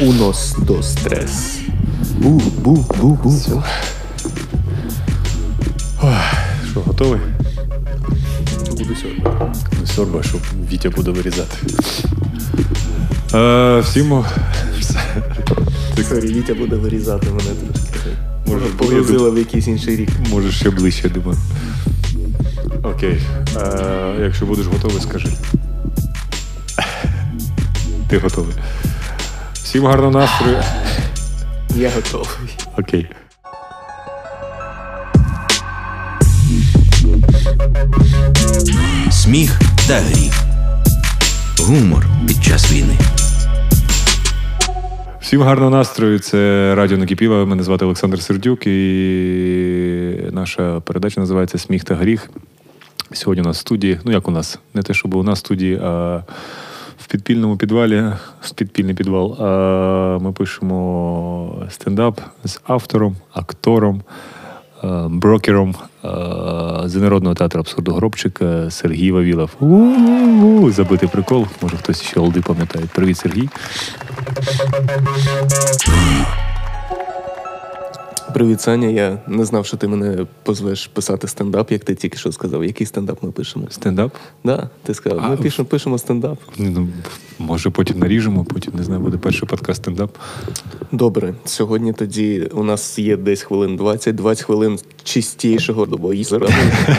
Unos, dos, tres. Бу, бу, бу, бу. Що, готовий? Буду сьогодні. Не сорба, щоб Вітя буде вирізати. Е, всім Сорі, Вітя буде вирізати мене трошки. Може, Може, погрузила в якийсь інший рік. може ще ближче, думаю. Окей. Е, якщо будеш готовий, скажи. Ти готовий. Всім гарного настрою. Я готовий. Окей. Сміх та гріх. Гумор під час війни. Всім гарного настрою. Це Радіо Накипіло. Мене звати Олександр Сердюк, і наша передача називається Сміх та гріх. Сьогодні у нас в студії. Ну, як у нас? Не те, щоб у нас в студії, а в підпільному підвалі, підпільний підвал. Ми пишемо стендап з автором, актором, брокером з народного театру абсурду Гробчик е, Сергій Вавілов. У-у-у, Забитий прикол. Може хтось ще олди пам'ятає. Привіт, Сергій. Привіт, Саня. Я не знав, що ти мене позвеш писати стендап, як ти тільки що сказав. Який стендап ми пишемо? Стендап? Да, ти сказав, ми А, пишемо, пишемо стендап. Ну, може, потім наріжемо, потім не знаю, буде перший подкаст стендап. Добре, сьогодні тоді у нас є десь хвилин 20, 20 хвилин чистішого добоїзера.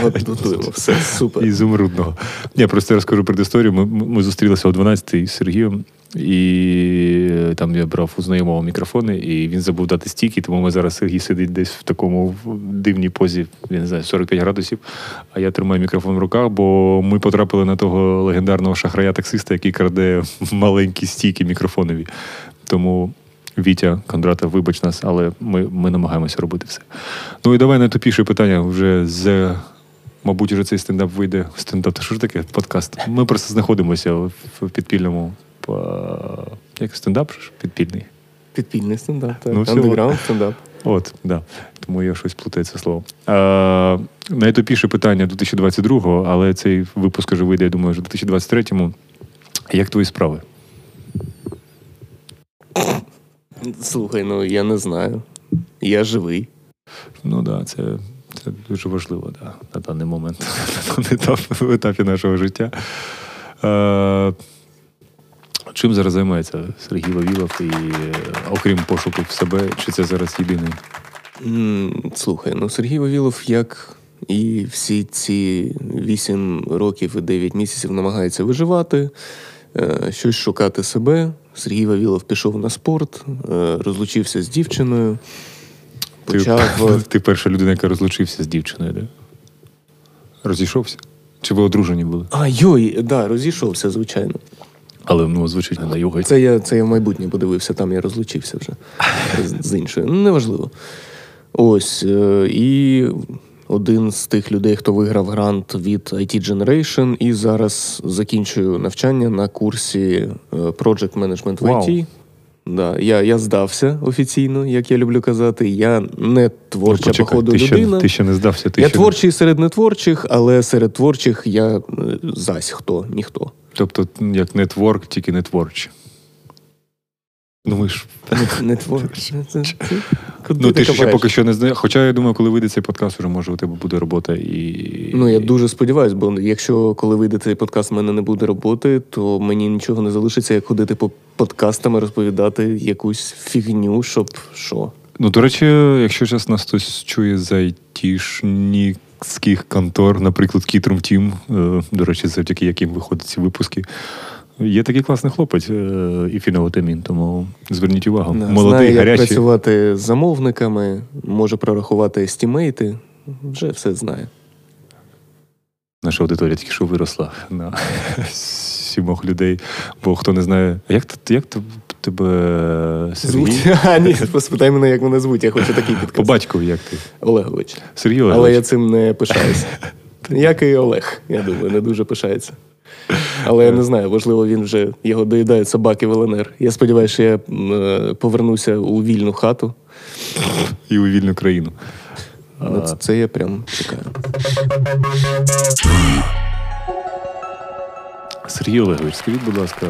Готуємо. Все супер. Ізумрудного. Ні, просто я розкажу предісторію. Ми, ми зустрілися о 12-й з Сергієм, і там я брав у знайомого мікрофони, і він забув дати стійки, тому ми зараз Сергій сидить десь в такому дивній позі, я не знаю, 45 градусів. А я тримаю мікрофон в руках, бо ми потрапили на того легендарного шахрая-таксиста, який краде маленькі стійки мікрофонові. Тому. Вітя Кондратов, вибач нас, але ми, ми намагаємося робити все. Ну і давай найтупіше питання вже з. Мабуть, вже цей стендап вийде. Стендап, та що ж таке? Подкаст. Ми просто знаходимося в підпільному. Як стендап підпільний. Підпільний стендап, так. Ну, Андеграунд стендап. От, да. Тому я щось плутаю це слово. А, найтупіше питання 2022-го, але цей випуск вже вийде, я думаю, вже в 2023-му. Як твої справи? Слухай, ну я не знаю. Я живий. Ну так, да, це, це дуже важливо да, на даний момент, на етап, в етапі нашого життя. Е, чим зараз займається Сергій Вавілов, і е, окрім пошуку в себе, чи це зараз єдиний? Слухай, ну Сергій Вавілов, як і всі ці 8 років і 9 місяців намагається виживати, щось шукати себе. Сергій Вавілов пішов на спорт, е, розлучився з дівчиною. Почав. Ти, ти перша людина, яка розлучився з дівчиною, да? Розійшовся? Чи ви одружені були? А, йой, да, розійшовся, звичайно. Але ну, звучить не на його. Це я, це я в майбутнє подивився, там я розлучився вже з, з іншою. Ну, неважливо. Ось. е, І один з тих людей, хто виграв грант від IT Generation, і зараз закінчую навчання на курсі е, Project Management в. IT. Да, я, я здався офіційно, як я люблю казати. Я не творча, Ну, Почекай, походу, ти, ще, людина. ти ще не здався. Ти я ще... творчий серед нетворчих, але серед творчих я е, зась хто, ніхто. Тобто, як нетворк, тільки не творчі. Ну, ж Не, не творчий. Ну, ти ж ще поки що не знаєш. Хоча я думаю, коли вийде цей подкаст, вже може у тебе буде робота і. Ну, я дуже сподіваюся, бо якщо коли вийде цей подкаст, в мене не буде роботи, то мені нічого не залишиться, як ходити по подкастам і розповідати якусь фігню, щоб що. Ну, до речі, якщо зараз нас хтось чує з айтішнікських контор, наприклад, Кітрум Тім, е, до речі, завдяки яким виходять ці випуски. Є такий класний хлопець е, і фіновитамін, тому зверніть увагу. Да, Молодий, Знає, як гарячий. працювати з замовниками, може прорахувати естімейти, вже все знає. Наша аудиторія тільки що виросла на сімох людей. Бо хто не знає, як, як тебе Сергій? Звуть. А, ні, спитай мене, як мене звуть. Я хочу такий По батькові як ти? Олегович. Сергій Але я цим не пишаюся. Як і Олег, я думаю, не дуже пишається. Але я не знаю, можливо, він вже його доїдають собаки в ЛНР. Я сподіваюся, що я е, повернуся у вільну хату. І у вільну країну. Але це, це я прям чекаю. Сергій Олегович, скажіть, будь ласка,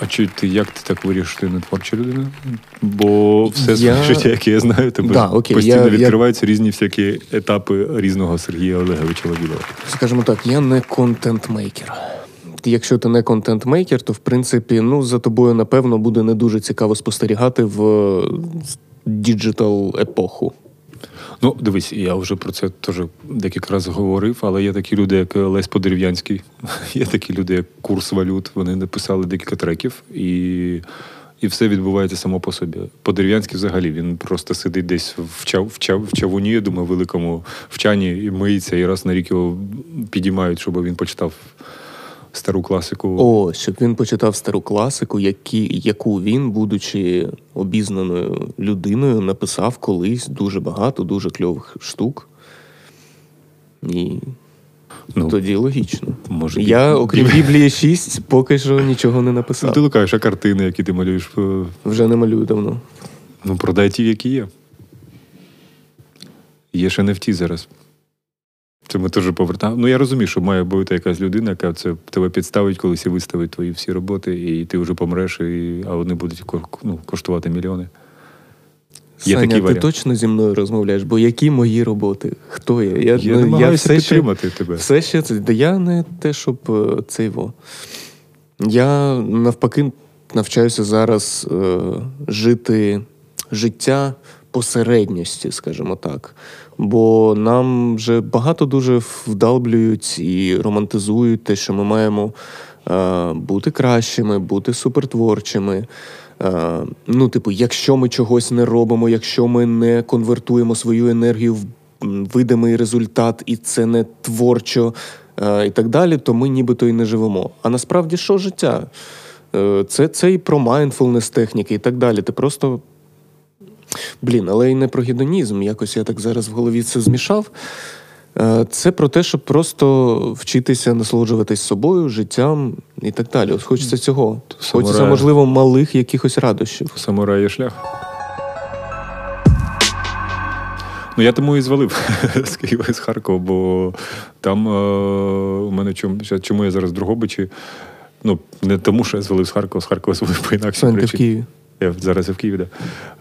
А чи ти як ти так вирішиш, що ти не творча людина? Бо все своє Я- життя, яке я знаю, тебе Да, окей, постійно я- я- відкриваються різні всякі етапи різного Сергія Олеговича Лавілова. Скажімо так, я не content-maker. Якщо ти не content-maker, то в принципі, ну за тобою напевно буде не дуже цікаво спостерігати в digital епоху. Ну, дивись, я вже про це теж декілька разів говорив, але є такі люди, як Лесь Подерев'янський, є такі люди, як курс валют. Вони написали декілька треків, і, і все відбувається само по собі. Подерев'янський взагалі він просто сидить десь в, чав, в, чав, в чавуні, я думаю, великому в чані і миється, і раз на рік його підіймають, щоб він почитав стару класику. О, щоб він почитав стару класику, які, яку він, будучи обізнаною людиною, написав колись дуже багато, дуже кльових штук. І Ну, тоді логічно. може, Я, окрім Біблії 6, поки що нічого не написав. ти лукаєш, а картини, які ти малюєш, е, Вже не малюю давно. ну продай ті, які є. Є ще NFT зараз. Це ми теж повертаємо. Ну, я розумію, що має бути якась людина, яка це тебе підставить колись і виставить твої всі роботи, і ти вже помреш, і, а вони будуть ну, коштувати мільйони. Є Саня, такий ти варіант. точно зі мною розмовляєш, бо які мої роботи? Хто я? Я, Я ну, намагаюся все ще, тебе. все ще це. Да я не те, щоб е, це його. Я навпаки навчаюся зараз е, жити життя посередньості, скажімо так. Бо нам вже багато дуже вдалблюють і романтизують те, що ми маємо е, бути кращими, бути супертворчими. Е, ну, типу, якщо ми чогось не робимо, якщо ми не конвертуємо свою енергію в видимий результат, і це не творчо е, і так далі, то ми нібито і не живемо. А насправді що життя? Е, Це, це і про майндфулнес техніки і так далі. Ти просто. Блін, але й не про гедонізм. Якось я так зараз в голові це змішав. Е, Це про те, щоб просто вчитися насолоджуватись собою, життям і так далі. От хочеться цього. Самурая. Хочеться, можливо, малих якихось радощів. Самурай є шлях. Ну, я тому і звалив з Києва з Харкова, бо там е, у мене чому, чому я зараз в Другобичі. Ну, не тому, що я звалив з Харкова, з Харкова звалив по Сань, ти в. Києві. Я зараз я в Києві, да.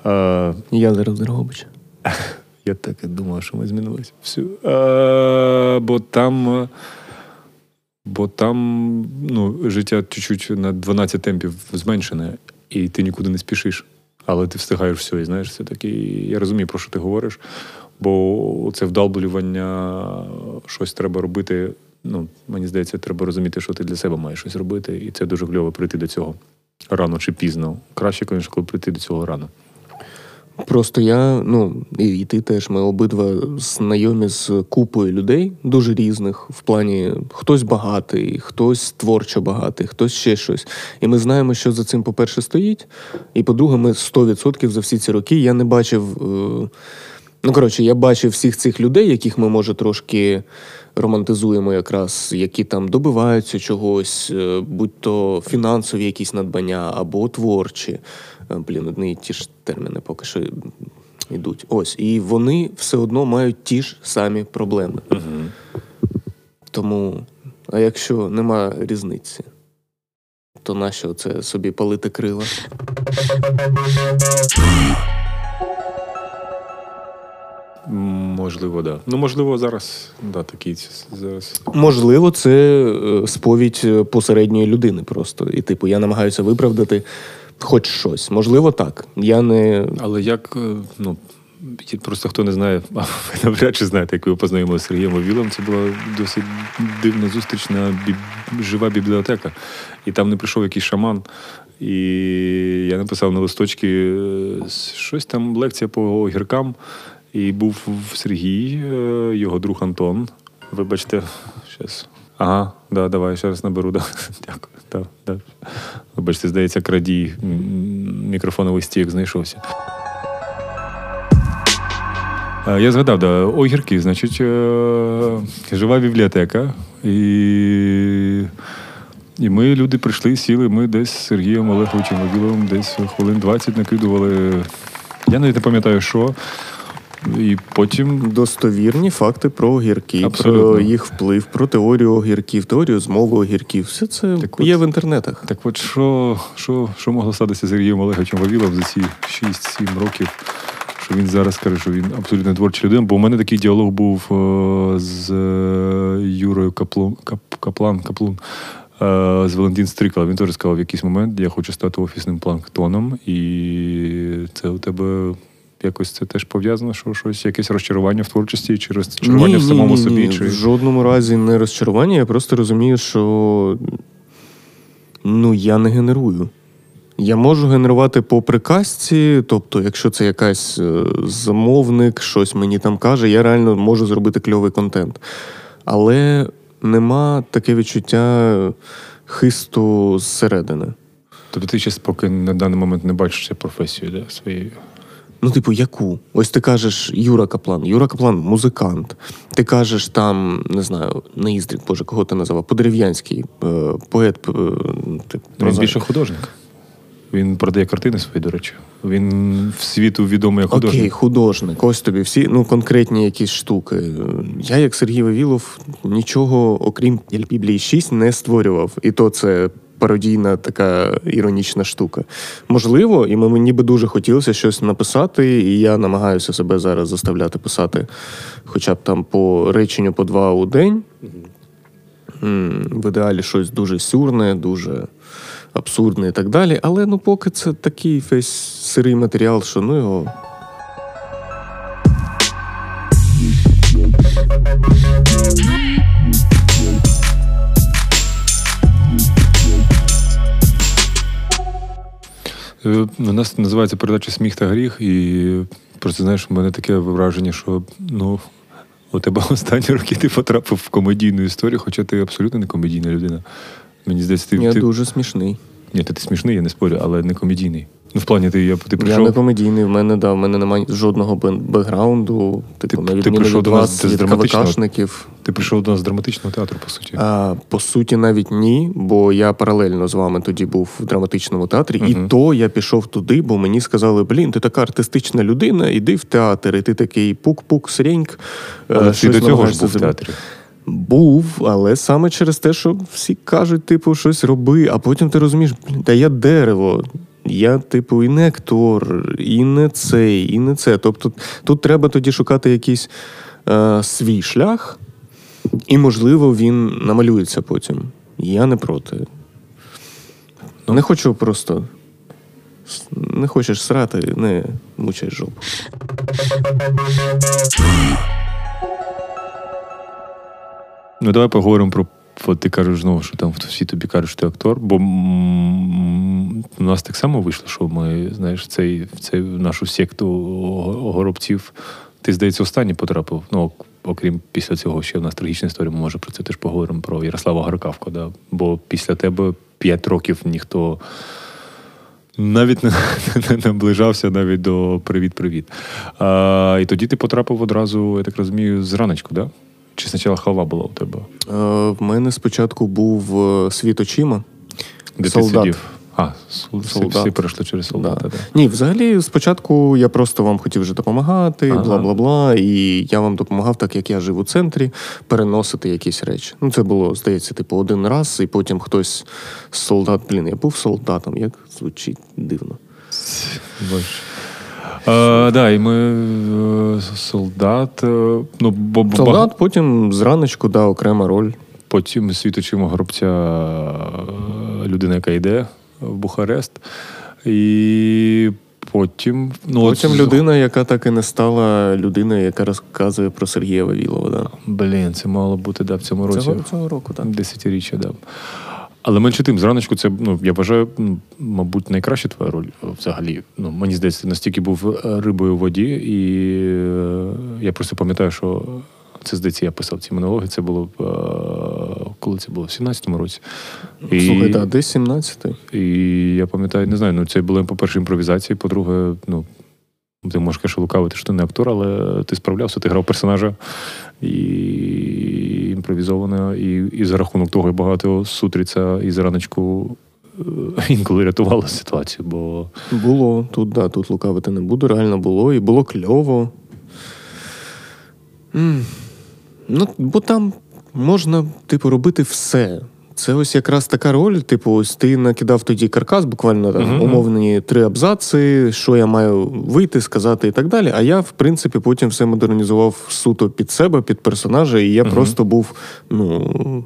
Е, Я зараз в Дрогобичі. я так і думав, що ми змінилися. Все. Е, бо там. Бо там ну, життя чуть-чуть на 12 темпів зменшене, і ти нікуди не спішиш. Але ти встигаєш все, і знаєш, це таки. Я розумію, про що ти говориш. Бо це вдалблювання, щось треба робити. Ну, мені здається, треба розуміти, що ти для себе маєш щось робити, і це дуже кльово прийти до цього рано чи пізно. Краще, звісно, прийти до цього рано. Просто я, ну і, і ти теж, ми обидва знайомі з купою людей, дуже різних, в плані хтось багатий, хтось творчо багатий, хтось ще щось. І ми знаємо, що за цим, по-перше, стоїть. І по-друге, ми 100% за всі ці роки я не бачив. Е... Ну, коротше, я бачив всіх цих людей, яких ми, може, трошки романтизуємо, якраз, які там добиваються чогось, е, будь то фінансові якісь надбання або творчі. Е, Блін, одні і ті ж терміни поки що йдуть. Ось. І вони все одно мають ті ж самі проблеми. Тому, а якщо нема різниці, то нащо це собі палити крила? Можливо, да. Ну, можливо, зараз да, такий зараз. Можливо, це е, сповідь е, посередньої людини просто. І, типу, я намагаюся виправдати хоч щось. Можливо, так. Я не. Але як, е, ну, просто хто не знає, а ви навряд чи знаєте, як ви познайомилися з Сергієм Вавілом, це була досить дивна зустріч на біб... жива бібліотека. І там не прийшов якийсь шаман. І я написав на листочки щось там, лекція по огіркам. І був Сергій, е, його друг Антон. Вибачте, щас. Ага, да, давай, ще раз наберу. Да. Дякую. Да, да. Вибачте, здається, крадій мікрофоновий стік знайшовся. Е, Я згадав, да, огірки, значить, е, жива бібліотека. І, і ми, люди, прийшли, сіли, ми десь з Сергієм Олеговичем Вавіловим десь хвилин 20 накидували. Я навіть не пам'ятаю, що. І потім Достовірні факти про огірки, Абсолютно. про їх вплив, про теорію огірків, теорію змови огірків. Все це Так є от- в інтернетах. Так от що, що, що могло статися з Сергієм Олеговичем Вавілом за ці 6-7 років, що він зараз каже, що він абсолютно творча людина. Бо у мене такий діалог був е, з е, Юрою Каплун, Кап, Каплан, Каплун. е, З Валентин Стрикала. Він теж сказав, в якийсь момент я хочу стати офісним планктоном, і це у тебе якось це теж пов'язано, що щось, якесь розчарування в творчості, чи розчарування в самому собі. Чи... В жодному разі не розчарування. Я просто розумію, що ну, я не генерую. Я можу генерувати по приказці, тобто, якщо це якась е, замовник, щось мені там каже, я реально можу зробити кльовий контент. Але нема таке відчуття хисту зсередини. Тобто ти ще поки на даний момент не бачиш цю професію да, своєю. Ну, типу, яку? Ось ти кажеш Юра Каплан. Юра Каплан музикант. Ти кажеш там, не знаю, Наїздрик, боже, кого ти назвав? Подерев'янський, е, поет. е, тип, Він більше художник. Він продає картини свої, до речі. Він в світу відомий як художник. Окей, художник. Ось тобі всі ну, конкретні якісь штуки. Я, як Сергій Вавілов, нічого, окрім Біблії 6, не створював. І то це пародійна така іронічна штука. Можливо, і мені би дуже хотілося щось написати, і я намагаюся себе зараз заставляти писати хоча б там по реченню по два у день. В ідеалі щось дуже сюрне, дуже абсурдне і так далі. Але ну поки це такий весь сирий матеріал, що ну його. У нас називається передача Сміх та гріх, і просто знаєш, у мене таке враження, що ну. У тебе останні роки ти потрапив в комедійну історію, хоча ти абсолютно не комедійна людина. Мені здається, ти, Я ти... дуже смішний. Ні, ти, ти смішний, я не спорю, але не комедійний. Ну, в плані, ти, я, ти Я не комедійний, в мене да, в мене немає жодного бекграунду. Типу, Ти- на ти прийшов від до нас з від драматичного- Ти прийшов до нас з драматичного театру, по суті. А, по суті, навіть ні, бо я паралельно з вами тоді був в драматичному театрі, і то я пішов туди, бо мені сказали: блін, ти така артистична людина, іди в театр, і ти такий пук-пук, сріньк. е, ти до цього ж був в театрі. Був, але саме через те, що всі кажуть, типу, щось роби, а потім ти розумієш, та я дерево. Я, типу, і не актор, і не цей, і не це. Тобто тут треба тоді шукати якийсь е, свій шлях, і, можливо, він намалюється потім. Я не проти. Не хочу просто. Не хочеш срати, не мучай жопу. Ну, давай поговоримо про. От ти кажеш знову, що там всі тобі кажуть, що ти актор. Бо у нас так само вийшло, що ми, знаєш, цей, цей нашу секту горобців. Ти, здається, останній потрапив. Ну, окрім після цього, ще в нас трагічна історія. Ми може про це теж поговоримо про Ярослава Гаркавка. Да? Бо після тебе 5 років ніхто навіть не, не наближався навіть до привіт-привіт. А, і тоді ти потрапив одразу, я так розумію, зраночку, да? Чи спочатку халва була у тебе? Е, в мене спочатку був е, світ очима. Де Солдат. ти сидів? А, Солдат. всі перейшли через солдата. Да. Да. Ні, взагалі, спочатку я просто вам хотів вже допомагати, Ага. бла бла бла. І я вам допомагав, так як я жив у центрі, переносити якісь речі. Ну, це було, здається, типу, один раз, і потім хтось солдат. Блін, я був солдатом, як звучить дивно. Боже. А, да, і ми е, солдат. е, Ну, бо, бо Солдат, потім зраночку, да, окрема роль. Потім світочимо гробця е, людина, яка йде в Бухарест. І потім. Ну, от Потім з- людина, яка так і не стала людиною, яка розказує про Сергія Вавілова. Да. Блін, це мало бути да, в цьому році. Цього, цього року, так. Десятиріччя, да. Але менше тим, зраночку, це, ну, я вважаю, ну, мабуть, найкраща твоя роль е, взагалі. Ну, мені здається, ти настільки був е, рибою у воді, і е, я просто пам'ятаю, що це, здається, я писав ці монологи. Це було е, коли це було? В 17-му році. І, Слухай, да, десь 17-й. і я пам'ятаю, не знаю, ну це були, по-перше, імпровізації, по-друге, ну. Ти можеш конечно, лукавити, що ти не актор, але ти справлявся, ти грав персонажа і імпровізовано, і, і за рахунок того і багато сутриця і зараночку е, інколи рятувала ситуацію, бо Було тут, да, тут лукавити не буду. Реально було, і було кльово. Ну, бо там можна, типу, робити все. Це ось якраз така роль. Типу, ось ти накидав тоді каркас, буквально там Мгм. умовні три абзаци, що я маю вийти, сказати і так далі. А я, в принципі, потім все модернізував суто під себе, під персонажа, і я Мгм. просто був, ну.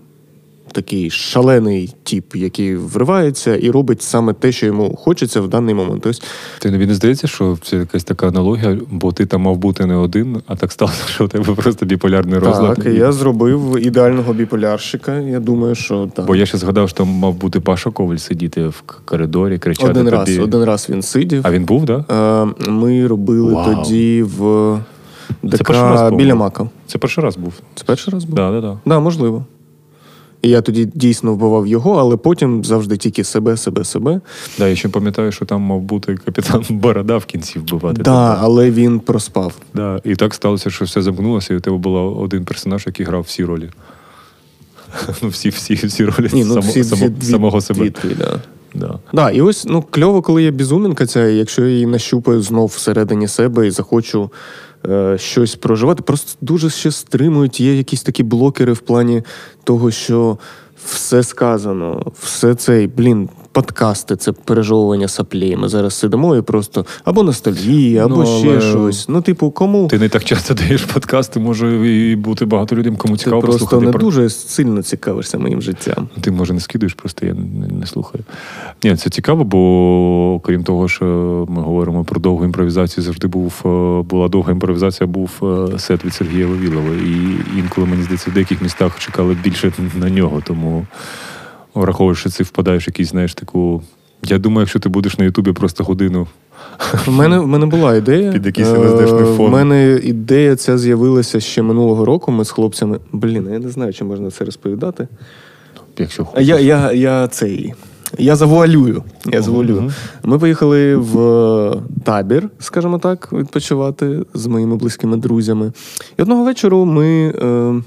Такий шалений тіп, який вривається і робить саме те, що йому хочеться в даний момент. Тобто, Ти тобі не здається, що це якась така аналогія, бо ти там мав бути не один, а так сталося, що у тебе просто біполярний розлад. так, я зробив ідеального біполярщика. Я думаю, що так. Бо я ще згадав, що там мав бути Паша Коваль сидіти в коридорі, кричати один тобі. раз, один раз він сидів. А він був, так? Да? Е, Ми робили Вау. тоді в ДК перший раз, біля Мака. Це перший раз був. Це перший раз був? Так, так, так. Да, можливо. І я тоді дійсно вбивав його, але потім завжди тільки себе, себе, себе. Да, я ще пам'ятаю, що там мав бути капітан Борода в кінці вбивати. Да, але він проспав. Да. І так сталося, що все замкнулося, і у тебе був один персонаж, який грав всі ролі. Ну, всі, всі, всі ролі Ні, ну само, всі, само, всі дві, самого себе. Дві, дві, да. Да. Да, і ось ну кльово, коли є безумінка ця, якщо я її нащупаю знов всередині себе і захочу щось проживати, просто дуже ще стримують. Є якісь такі блокери в плані того, що все сказано, все цей, блін, подкасти, це пережовування саплей. Ми зараз сидимо і просто або ностальгія, або Ну, ще але щось. Ну, типу, кому Ти не так часто даєш подкасти, може і бути багато людям, кому ти цікаво просто не про- дуже сильно цікавишся моїм життям. Ти, може, не скидуєш, просто я не, не слухаю. Ні, це цікаво, бо крім того, що ми говоримо про довгу імпровізацію, завжди був, е, була довга імпровізація, був е, сет від Сергія Вавілова. І інколи, мені здається, в деяких містах чекали більше на нього. Тому враховуючи, що ти впадаєш в якийсь, знаєш, таку. Я думаю, якщо ти будеш на Ютубі просто годину. У мене, в мене була ідея. Під якийсь Е, фон. У мене ідея ця з'явилася ще минулого року. Ми з хлопцями. Блін, я не знаю, чи можна це розповідати. Якщо хочеш. Я, я, я цей. Я завуалюю. Я завуалюю. Ми поїхали в табір, скажімо так, відпочивати з моїми близькими друзями. І одного вечора ми е,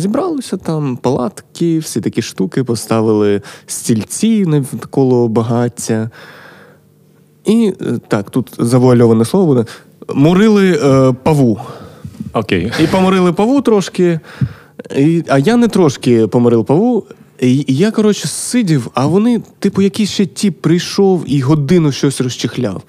зібралися там, палатки, всі такі штуки, поставили стільці навколо багаття. І е, так, тут завуальоване слово буде. Мурили е, паву. Окей. І поморили паву трошки. І, а я не трошки поморив паву. І, і я, коротше, сидів, а вони, типу, якийсь ще тіп прийшов і годину щось розчихляв.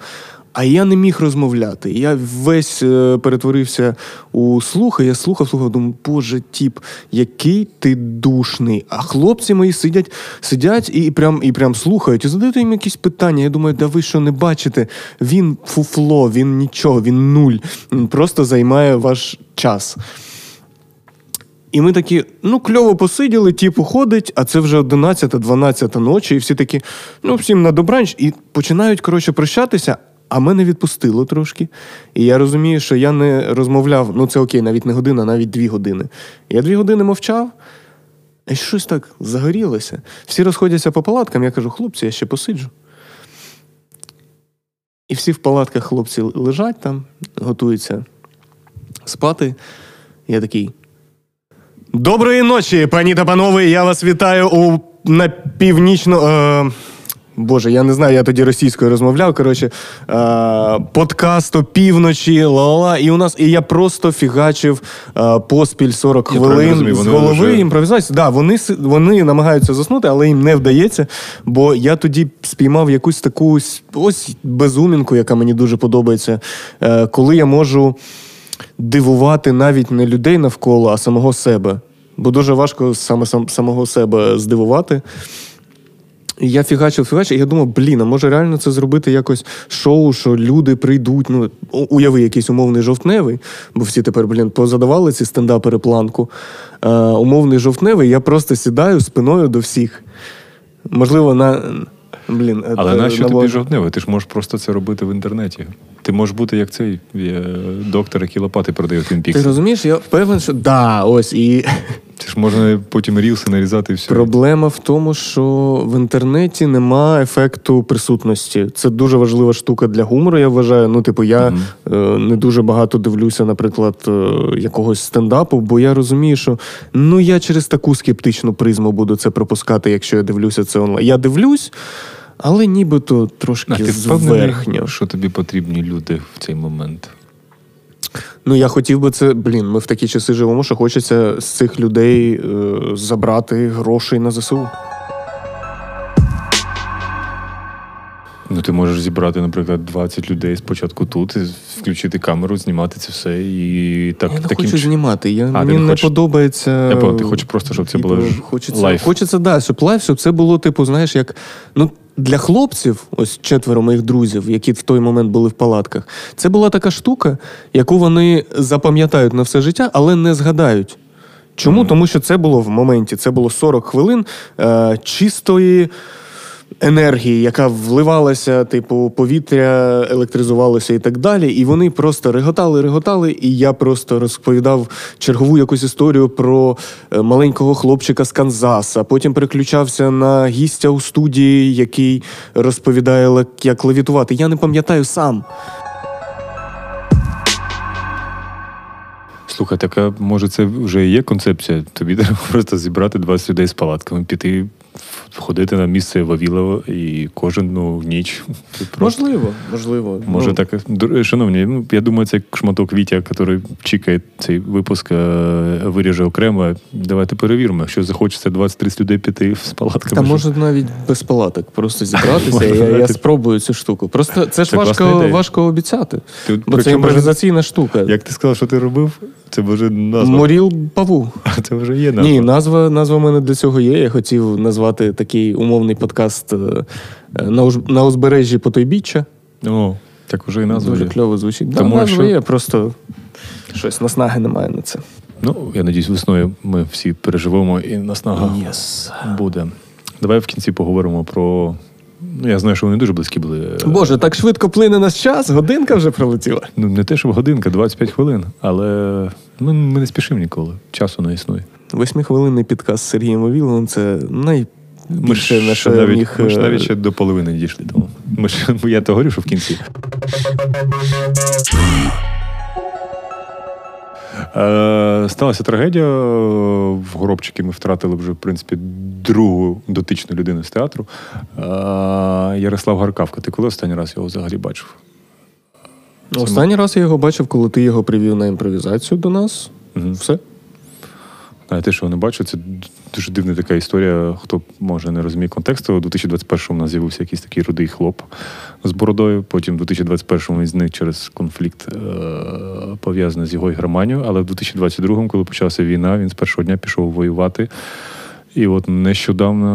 А я не міг розмовляти. Я весь е, перетворився у слуха. Я слухав, слухав, думаю, боже, тіп, який ти душний. А хлопці мої сидять, сидять і прям, і прям слухають, і задають їм якісь питання. Я думаю, да ви що не бачите? Він фуфло, він нічого, він нуль. Просто займає ваш час. І ми такі, ну, кльово посиділи, тіп уходить, а це вже 11-12 ночі, і всі такі, ну, всім на добранч, і починають, коротше, прощатися, а мене відпустило трошки. І я розумію, що я не розмовляв, ну це окей, навіть не година, навіть дві години. Я дві години мовчав, і щось так загорілося. Всі розходяться по палаткам, я кажу, хлопці, я ще посиджу. І всі в палатках хлопці лежать там, готуються спати. Я такий. Доброї ночі, пані та панове. Я вас вітаю у на північно. Е, Боже, я не знаю, я тоді російською розмовляв. Коротше, е, подкаст опівночі, ла-ла-ла. І у нас і я просто фігачив е, поспіль 40 Я хвилин розумію, з голови вже- імпровізації. Да, вони, вони намагаються заснути, але їм не вдається. Бо я тоді спіймав якусь таку ось- ось безумінку, яка мені дуже подобається, е, коли я можу дивувати навіть не людей навколо, а самого себе. Бо дуже важко саме сам, самого себе здивувати. Я фігачив, фігачив, і я думав, блін, а може реально це зробити якось шоу, що люди прийдуть. Ну, уяви якийсь умовний жовтневий, бо всі тепер, блін, позадавали ці стендапери планку. Е, умовний жовтневий, я просто сідаю спиною до всіх. Можливо, на. Блін, Але е, нащо на тобі жовтневий? Ти ж можеш просто це робити в інтернеті. Ти можеш бути як цей е, доктор, який лопати продає в Twin Ти розумієш, я впевнений, що да, ось і Це ж можна потім рілси нарізати і все. Проблема в тому, що в інтернеті нема ефекту присутності. Це дуже важлива штука для гумору. Я вважаю. Ну, типу, я Мгм. е, не дуже багато дивлюся, наприклад, е, якогось стендапу, бо я розумію, що ну я через таку скептичну призму буду це пропускати, якщо я дивлюся це онлайн. Я дивлюсь, але нібито трошки А ти зверхньо. що тобі потрібні люди в цей момент? Ну, я хотів би це, блін, ми в такі часи живемо, що хочеться з цих людей е, забрати грошей на ЗСУ. Ну, ти можеш зібрати, наприклад, 20 людей спочатку тут, включити камеру, знімати це все. І так, я не таким хочу знімати. Я, А, мені не не подобається. Я ти хочеш просто, щоб це Типу, було хочеться, live. Хочеться, да, щоб live, щоб це було, типу, знаєш, як. Ну, для хлопців, ось четверо моїх друзів, які в той момент були в палатках, це була така штука, яку вони запам'ятають на все життя, але не згадають. Чому? Тому що це було в моменті, це було 40 хвилин е, чистої енергії, яка вливалася, типу, повітря електризувалося і так далі. І вони просто реготали, реготали, і я просто розповідав чергову якусь історію про е, маленького хлопчика з Канзаса. Потім переключався на гістя у студії, який розповідає, як левітувати. Я не пам'ятаю сам. Слухай, так а може це вже є концепція? Тобі треба просто зібрати 20 людей з палатками, піти, ходити на місце Вавілово і кожен ну, ніч. Просто- Можливо, можливо. Може, Ну, так. Шановні, ну я думаю, це шматок Вітя, який чекає цей випуск, е, виріже окремо. Давайте перевіримо. Якщо захочеться 20-30 людей піти з палатками. Та може навіть без палаток, просто зібратися. я, я спробую цю штуку. Просто це ж важко, важко обіцяти. Ти- Бо це імпровізаційна штука. Як ти сказав, що ти робив? Це вже назва. Моріл паву. А це вже є назва. Ні, назва, назва в мене для цього є. Я хотів назвати такий умовний подкаст е, на, уж- на узбережжі Потойбіччя. О, так вже і назва. Дуже є. кльово звучить. Да, назва що- є, просто щось наснаги немає на це. Ну, я надіюсь, весною ми всі переживемо і наснага Yes. буде. Давай в кінці поговоримо про. Ну, я знаю, що вони дуже близькі були. Боже, так швидко плине наш час, годинка вже пролетіла. Ну, не те, щоб годинка, 25 хвилин, але ми, ми не спішимо ніколи. Часу не існує. Восьмихвилинний підкаст з Сергієм Вавіловим це Ми найбільше ж, на що навіть, міг. ми ж е, навіть ще до половини дійшли. Тому. Ми ж, я то говорю, що в кінці. Е, сталася трагедія. В Горобчики ми втратили вже, в принципі, другу дотичну людину з театру. Ярослав Гаркавка. Ти коли останній раз його взагалі бачив? Останній раз я його бачив, коли ти його привів на імпровізацію до нас. Мгм. Все. А те, що не бачу, це дуже дивна така історія. Хто може не розуміє контексту. У 2021-му у нас з'явився якийсь такий рудий хлоп з бородою. Потім в 2021-му він зник через конфлікт, е- пов'язаний з його ігроманією. Але в 2022-му, коли почалася війна, він з першого дня пішов воювати. І от нещодавно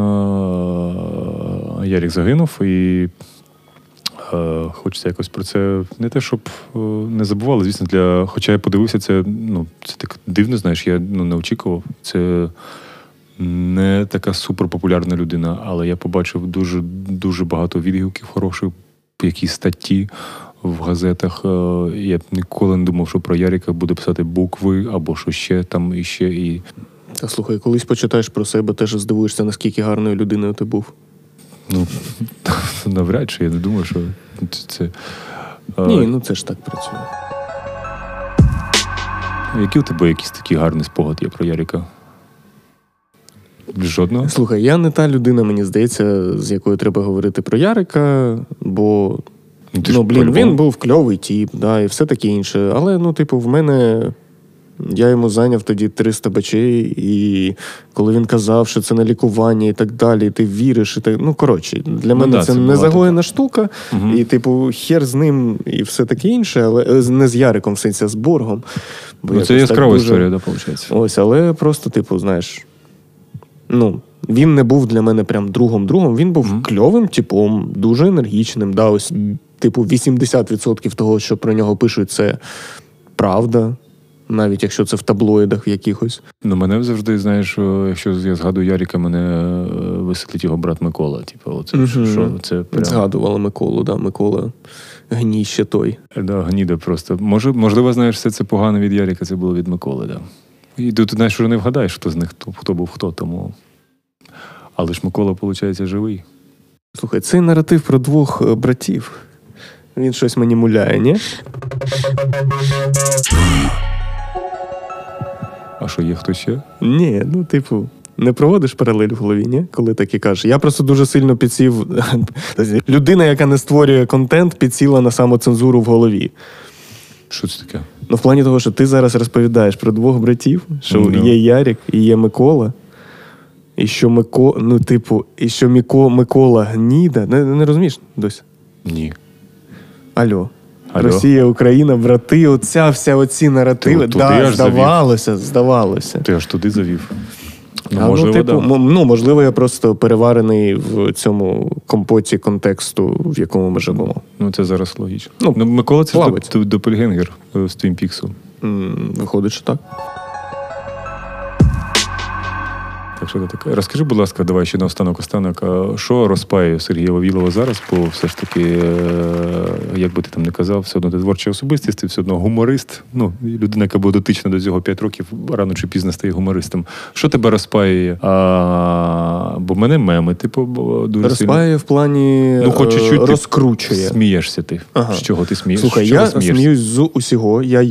е, Ярік загинув, і е, хочеться якось про це не те, щоб е, не забували. Звісно, для. Хоча я подивився, це ну, це так дивно, знаєш, я ну, не очікував. Це не така суперпопулярна людина, але я побачив дуже, дуже багато відгуків хороших, якісь статті. В газетах я ніколи не думав, що про Яріка буде писати букви або що ще там і ще. І Та слухай, колись почитаєш про себе, теж здивуєшся, наскільки гарною людиною ти був. ну навряд чи я не думаю, що це. це Ні, ну це ж так працює. Які у тебе якісь такі гарні спогади є про Яріка? Жодного? Слухай, я не та людина, мені здається, з якою треба говорити про Ярика, бо Ну, ну, блін, він був кльовий тіп, да, і все таке інше. Але, ну, типу, в мене. Я йому зайняв тоді 300 бачей, і коли він казав, що це на лікування і так далі, і ти віриш, і так. Ну, коротше, для Ну мене да, це, це не загоєна штука, Мгм. і, типу, хер з ним і все таке інше, але е, не з Яриком, в сенсі, а з Боргом. Бо Ну, це яскрава дуже- історія, да, виходить. Ось, але просто, типу, знаєш, ну, він не був для мене прям другом-другом, він був Мгм. кльовим типом, дуже енергічним. Да, ось, типу, 80% того, що про нього пишуть, це правда. Навіть якщо це в таблоїдах в якихось. Ну, мене завжди, знаєш, якщо я згадую Яріка, мене е, веселить його брат Микола. Типу, оце, Мгм. що, це прям Згадували Миколу, да, Микола гніще той. да, гніда просто. Може, можливо, знаєш, все це погано від Яріка, це було від Миколи, да. І тут, знаєш, вже не вгадаєш, хто з них, хто, хто був хто, тому. Але ж Микола, виходить, живий. Слухай, цей наратив про двох е, братів. Він щось мені муляє, ні? А що є хто ще? Ні, ну, типу, не проводиш паралель в голові, ні? Коли такі кажеш. Я просто дуже сильно підсів. Людина, яка не створює контент, підсіла на самоцензуру в голові. Що це таке? Ну, в плані того, що ти зараз розповідаєш про двох братів, що Ну. є Ярік і є Микола. І що Мико, ну, типу, і що Міко, Микола гніда. Не, не розумієш досі? Ні. Алло. Алло. Росія, Україна, брати, оця вся оці наративи. Ти, да, здавалося, завів. здавалося. Ти аж туди завів. Ну, А, можливо, ну, типу, да. ну, можливо, я просто переварений в цьому компоті контексту, в якому ми живемо. Ну, це зараз логічно. Ну, Ну, Микола, це ж до допельгенгер е, з Твін Піксу. Виходить, що так. Так що це таке. Розкажи, будь ласка, давай ще наостанок останок. а Що розпаює Сергія Вавілова зараз? Бо все ж таки, е, як би ти там не казав, все одно ти творча особистість, ти все одно гуморист. Ну, людина, яка була дотична до цього 5 років, рано чи пізно стає гумористом. Що тебе розпаює? А, бо мене меми, типу, дуже сильно. Розпає в плані Ну, хоч е, ти розкручує. Смієшся ти. Ага. З чого ти смієшся? Слухай, я смієшся? сміюсь з усього. Я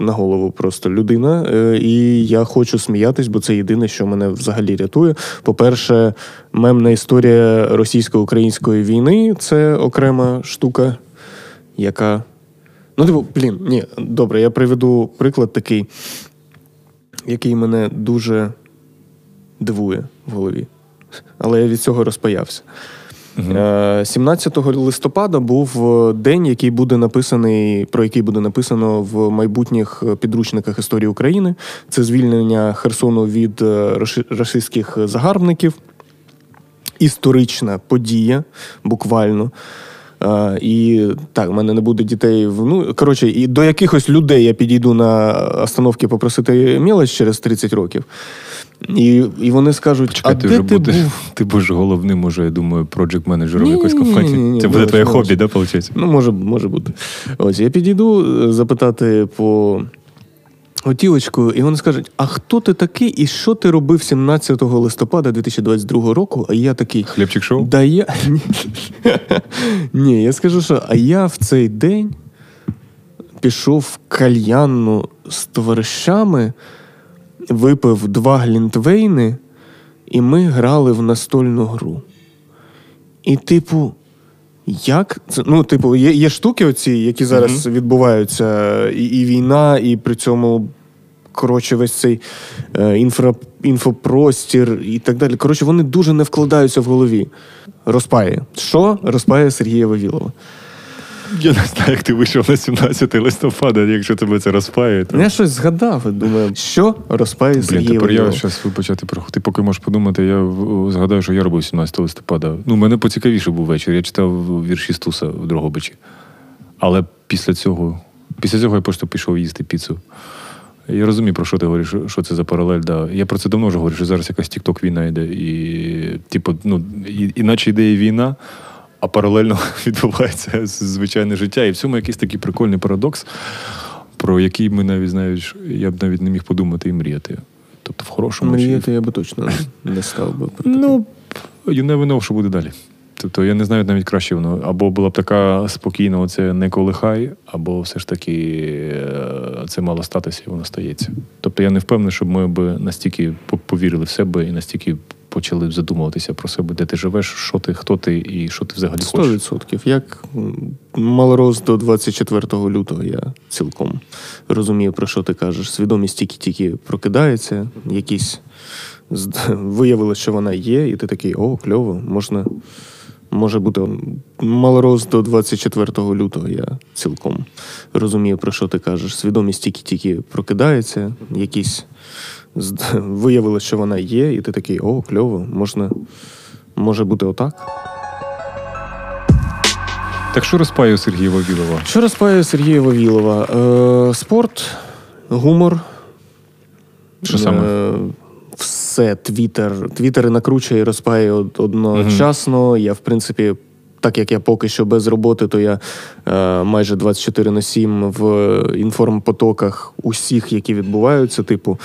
на голову просто людина, е, і я хочу сміятись, бо це єдине, що мене взагалі рятує. По-перше, мемна історія російсько-української війни це окрема штука, яка. Ну, типу, блін, ні, добре, я приведу приклад такий, який мене дуже дивує в голові. Але я від цього розпаявся. Е, 17 листопада був е, день, який буде написаний, про який буде написано в майбутніх е, підручниках історії України. Це звільнення Херсону від е, рашистських загарбників. Історична подія, буквально. Е, і так, в мене не буде дітей. в- Ну, коротше, і до якихось людей я підійду на остановки попросити мілоч через 30 років. І, і вони скажуть, Чекай, а ти де вже ти будеш, був? ти будеш головним, уже, я думаю, проджект-менеджером Ні, якоїсь ні, ні, компанії. ні, ні, Це буде твоє хобі, да, виходить? Ну, може, може бути. Ось я підійду е, запитати по готівочку, і вони скажуть: а хто ти такий і що ти робив 17 листопада 2022 року? А я такий. Хлібчик шоу? Да я. Ні, я скажу, що а я в цей день пішов в кальянну з товаришами, випив два глінтвейни, і ми грали в настольну гру. І, типу, як це? Ну, типу, є, є штуки, оці, які зараз відбуваються, і, і війна, і при цьому. Коротше, весь цей е, інфра, інфопростір і так далі. Коротше, вони дуже не вкладаються в голові. Розпає. Що розпає Сергія Вавілова? Я не знаю, як ти вийшов на 17 листопада, якщо тебе це розпає. То... Ну, Я щось згадав і думаю, що розпає Блін, Сергія тепер я зараз почати про ти поки можеш подумати, я згадаю, що я робив 17 листопада. Ну, мене поцікавіше був вечір. Я читав вірші Стуса в Дрогобичі. Але після цього, після цього я просто пішов їсти піцу. Я розумію, про що ти говориш, що- що це за паралель. Да. Я про це давно вже говорю, що зараз якась тік-ток війна йде. І, типу, ну, і, іначе йде і війна, а паралельно відбувається звичайне життя. І в цьому якийсь такий прикольний парадокс, про який ми навіть знаєш, я б навіть не міг подумати і мріяти. Тобто в хорошому чи Мріяти я би точно не став би. Ну, you never know, що буде далі. Тобто я не знаю навіть краще воно. Або була б така спокійна, оце не колихай, або все ж таки е, це мало статися, і воно стається. Тобто я не впевнений, щоб ми б настільки по- повірили в себе і настільки почали задумуватися про себе, де ти живеш, що ти, хто ти і що ти взагалі Сто хочеш. відсотків. Як м, малорос до 24 лютого я цілком розумію, про що ти кажеш. Свідомість тільки-тільки прокидається, якісь виявилось, що вона є, і ти такий, о, кльово, можна. Може бути малорос до 24 лютого, я цілком розумію, про що ти кажеш. Свідомість тільки-тільки прокидається, якісь виявилось, що вона є, і ти такий, о, кльово, можна. Може бути отак. Так що розпаю Сергія Вавілова? Що розпає Сергія Вавілова? Е, спорт, гумор. Що саме? Е, все, Твіттер. Твіттер накручує і розпає од- одночасно. Я, в принципі, так як я поки що без роботи, то я е, майже 24 на 7 в інформпотоках усіх, які відбуваються. Типу,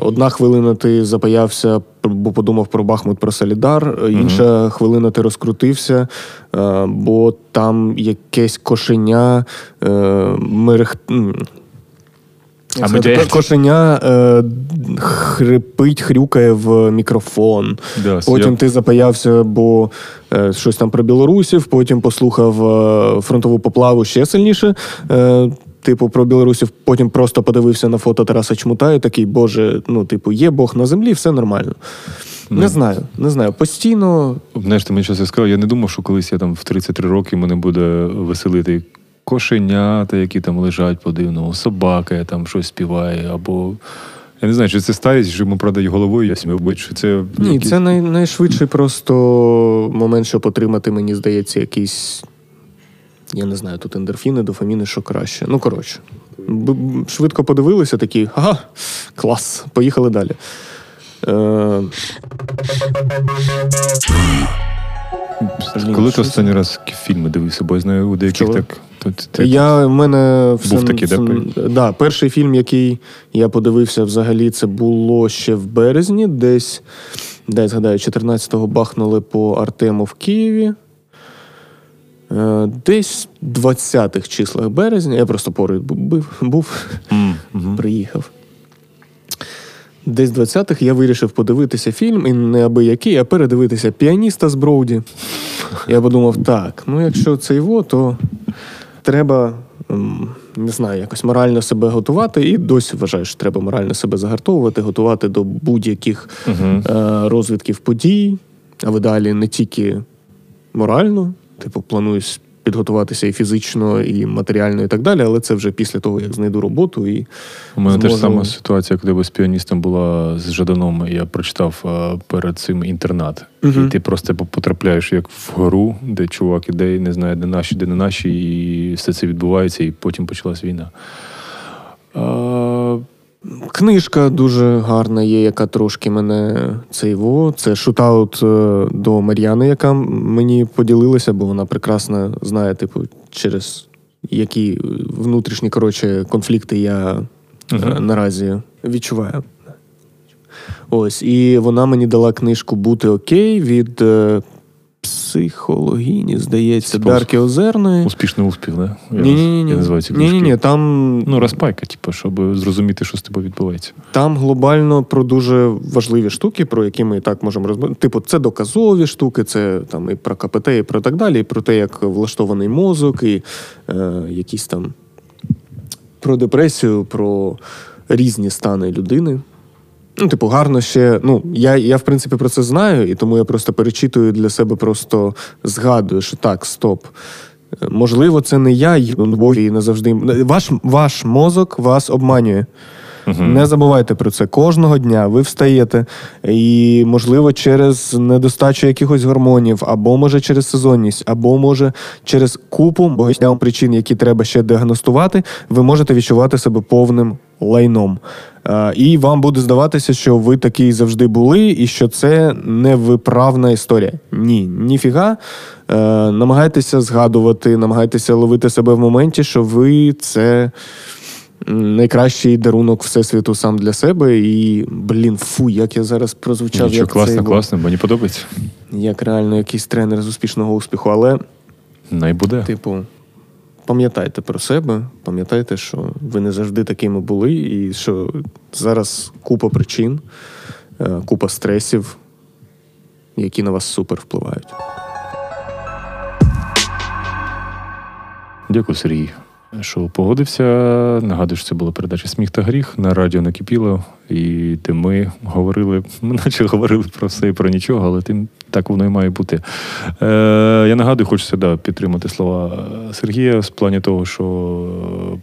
одна хвилина ти запаявся, бо подумав про Бахмут, про Солідар, е, інша хвилина ти розкрутився, е, бо там якесь кошеня е, мерех... А кошеня е, хрипить, хрюкає в мікрофон. Да, Потім я- ти запаявся, бо е, щось там про білорусів, потім послухав е, фронтову поплаву ще сильніше. Е, типу, про білорусів, потім просто подивився на фото Тараса Чмута і такий, Боже, ну, типу, є Бог на землі, все нормально. Не знаю, не знаю. Постійно. Знаєш, ти мені щось сказав, я не думав, що колись я там в 33 роки мене буде веселити кошенята, які там лежать по-дивному, собака там щось співає, або. Я не знаю, чи це старість, що йому продають головою, я собі що це. Ні, якісь- це най, найшвидший просто момент, щоб отримати, мені здається, якийсь. Я не знаю, тут ендорфіни, дофаміни, що краще. Ну, коротше. Швидко подивилися, такі, ага, клас, поїхали далі. Е, Коли ти останній раз фільми дивився, бо я знаю, у деяких Чого? так. Тут, ти- Я в мене Був такий, да, все- да, перший фільм, який я подивився взагалі, це було ще в березні, десь, дай згадаю, 14-го бахнули по Артему в Києві. Е, Десь в 20-х числах березня, я просто поруч був, М, мгм. приїхав. Десь 20-х я вирішив подивитися фільм, і не аби який, а передивитися піаніста з Броуді. Я подумав, так, ну якщо це його, то треба, не знаю, якось морально себе готувати, і досі вважаю, що треба морально себе загартовувати, готувати до будь-яких Мгм. е, розвитків подій, а в ідеалі не тільки морально, типу, плануюсь підготуватися і фізично, і матеріально, і так далі, але це вже після того, як знайду роботу і У мене теж зможу- сама ситуація, коли з піаністом була з Жаданом. Я прочитав е, перед цим інтернат. Мгм. І ти просто потрапляєш як в гору, де чувак іде, і не знає, де наші, де не наші, і все це відбувається, і потім почалась війна. А, Книжка дуже гарна є, яка трошки мене цейво. Це шутаут е, до Мар'яни, яка мені поділилася, бо вона прекрасно знає, типу, через які внутрішні коротше, конфлікти я е, Мгм. наразі відчуваю. Ось, і вона мені дала книжку Бути окей від психологіні, здається, Спос- Дарки Озерної. успішний успіх, да? Ні, ні, ні, я називаю ці ні, книжки. ні, ні, там Ну, розпайка, типу, щоб зрозуміти, що з тобою відбувається. Там глобально про дуже важливі штуки, про які ми і так можемо розбирати. Типу, це доказові штуки, це там і про КПТ, і про так далі, і про те, як влаштований мозок, і е, якісь там про депресію, про різні стани людини. Ну, типу, гарно ще. Ну, я, я в принципі про це знаю, і тому я просто перечитую для себе, просто згадую, що так, стоп. Е, Можливо, це не я, бо і не завжди. Ваш, ваш мозок вас обманює. Не забувайте про це. Кожного дня ви встаєте, і, можливо, через недостачу якихось гормонів, або може через сезонність, або може через купу багатьох причин, які треба ще діагностувати, ви можете відчувати себе повним лайном. І вам буде здаватися, що ви такий завжди були, і що це невиправна історія. Ні, ніфіга. Е, намагайтеся згадувати, намагайтеся ловити себе в моменті, що ви це найкращий дарунок Всесвіту сам для себе. І, блін, фу, як я зараз прозвучав, Нічого, як класно, цей, класно, мені подобається. як реально якийсь тренер з успішного успіху. Але, Най буде. типу, пам'ятайте про себе, пам'ятайте, що ви не завжди такими були, і що зараз купа причин, е, купа стресів, які на вас супер впливають. Дякую, Сергій, що погодився. Нагадую, що це була передача Сміх та гріх на радіо накипіло. І де ми говорили, ми наче говорили про все і про нічого, але тим так воно і має бути. Е, я нагадую, хочеться да, підтримати слова Сергія в плані того, що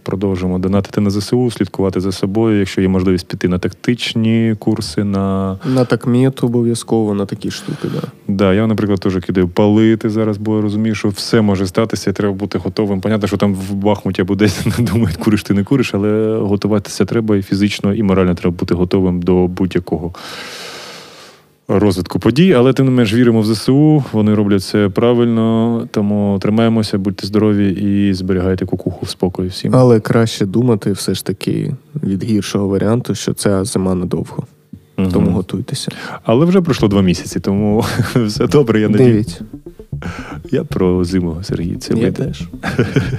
продовжимо донатити на ЗСУ, слідкувати за собою, якщо є можливість піти на тактичні курси, на На такмет обов'язково, на такі штуки, да. Да, я, наприклад, теж кидаю палити зараз, бо я розумію, що все може статися, і треба бути готовим. Понятно, що там в Бахмуті або десь думають, куриш ти не куриш, але готуватися треба і фізично, і морально треба бути готовим до будь-якого розвитку подій. Але тим не менш віримо в ЗСУ, вони роблять це правильно, тому тримаємося, будьте здорові і зберігайте кукуху в спокої всім. Але краще думати все ж таки від гіршого варіанту, що ця зима надовго. Мгм. Тому готуйтеся. Але вже пройшло два місяці, тому все добре, я надію. Дев'ять. Я про зиму, Сергій. Це Я вийде. теж.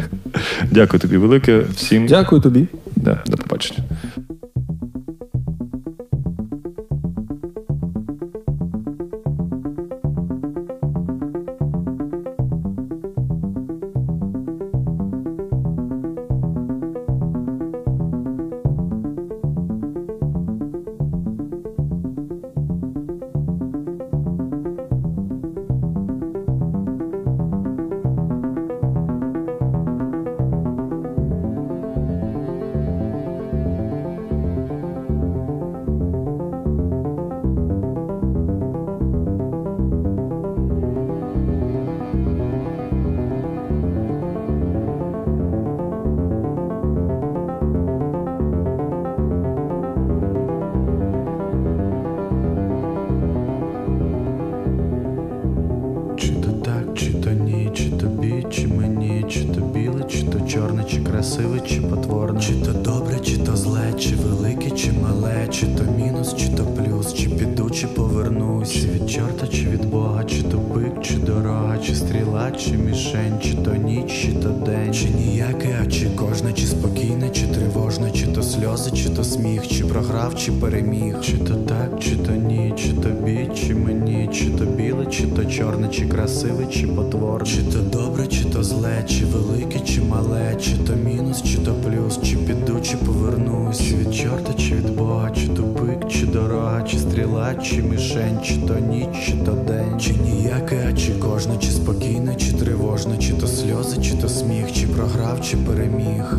Дякую тобі велике. Всім Дякую тобі. Да, до побачення. Мішень, чи то ніч, чи то день, чи ніяке, а чи кожне, чи спокійне, чи тривожне, чи то сльози, чи то сміх, чи програв, чи переміг, чи то так, чи то ні, чи тобі, чи мені, чи то біле, чи то чорне, чи красиве, чи потворне, чи то добре, чи то зле, чи велике, чи мале, чи то мінус, чи то плюс, чи піду, чи повернусь, чи від чорта, чи від Бога, чи то пик, чи дорога, чи стріла, чи мішень, чи то ніч, чи то день, чи ніяке, чи кожне, чи спокійне, чи тривожне, чи то сльози, чи то сміх, чи програв, чи переміг.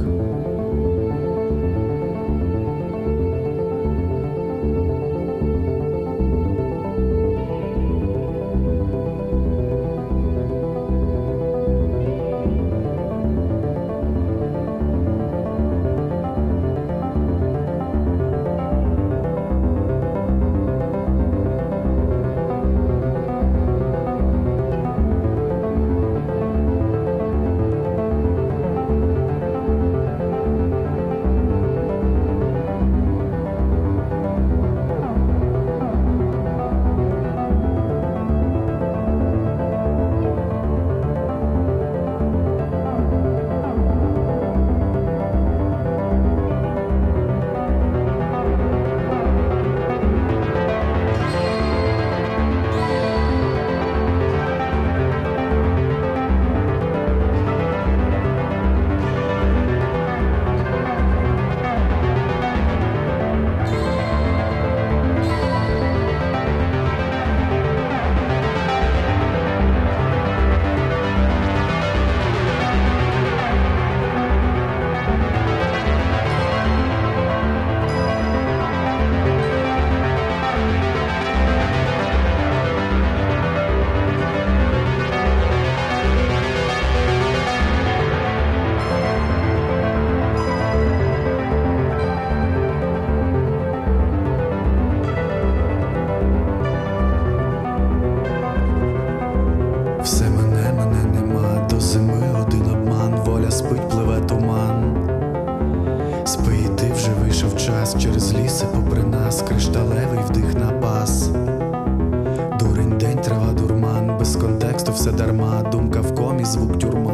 Без контексту все дарма, думка в комі, звук тюрма.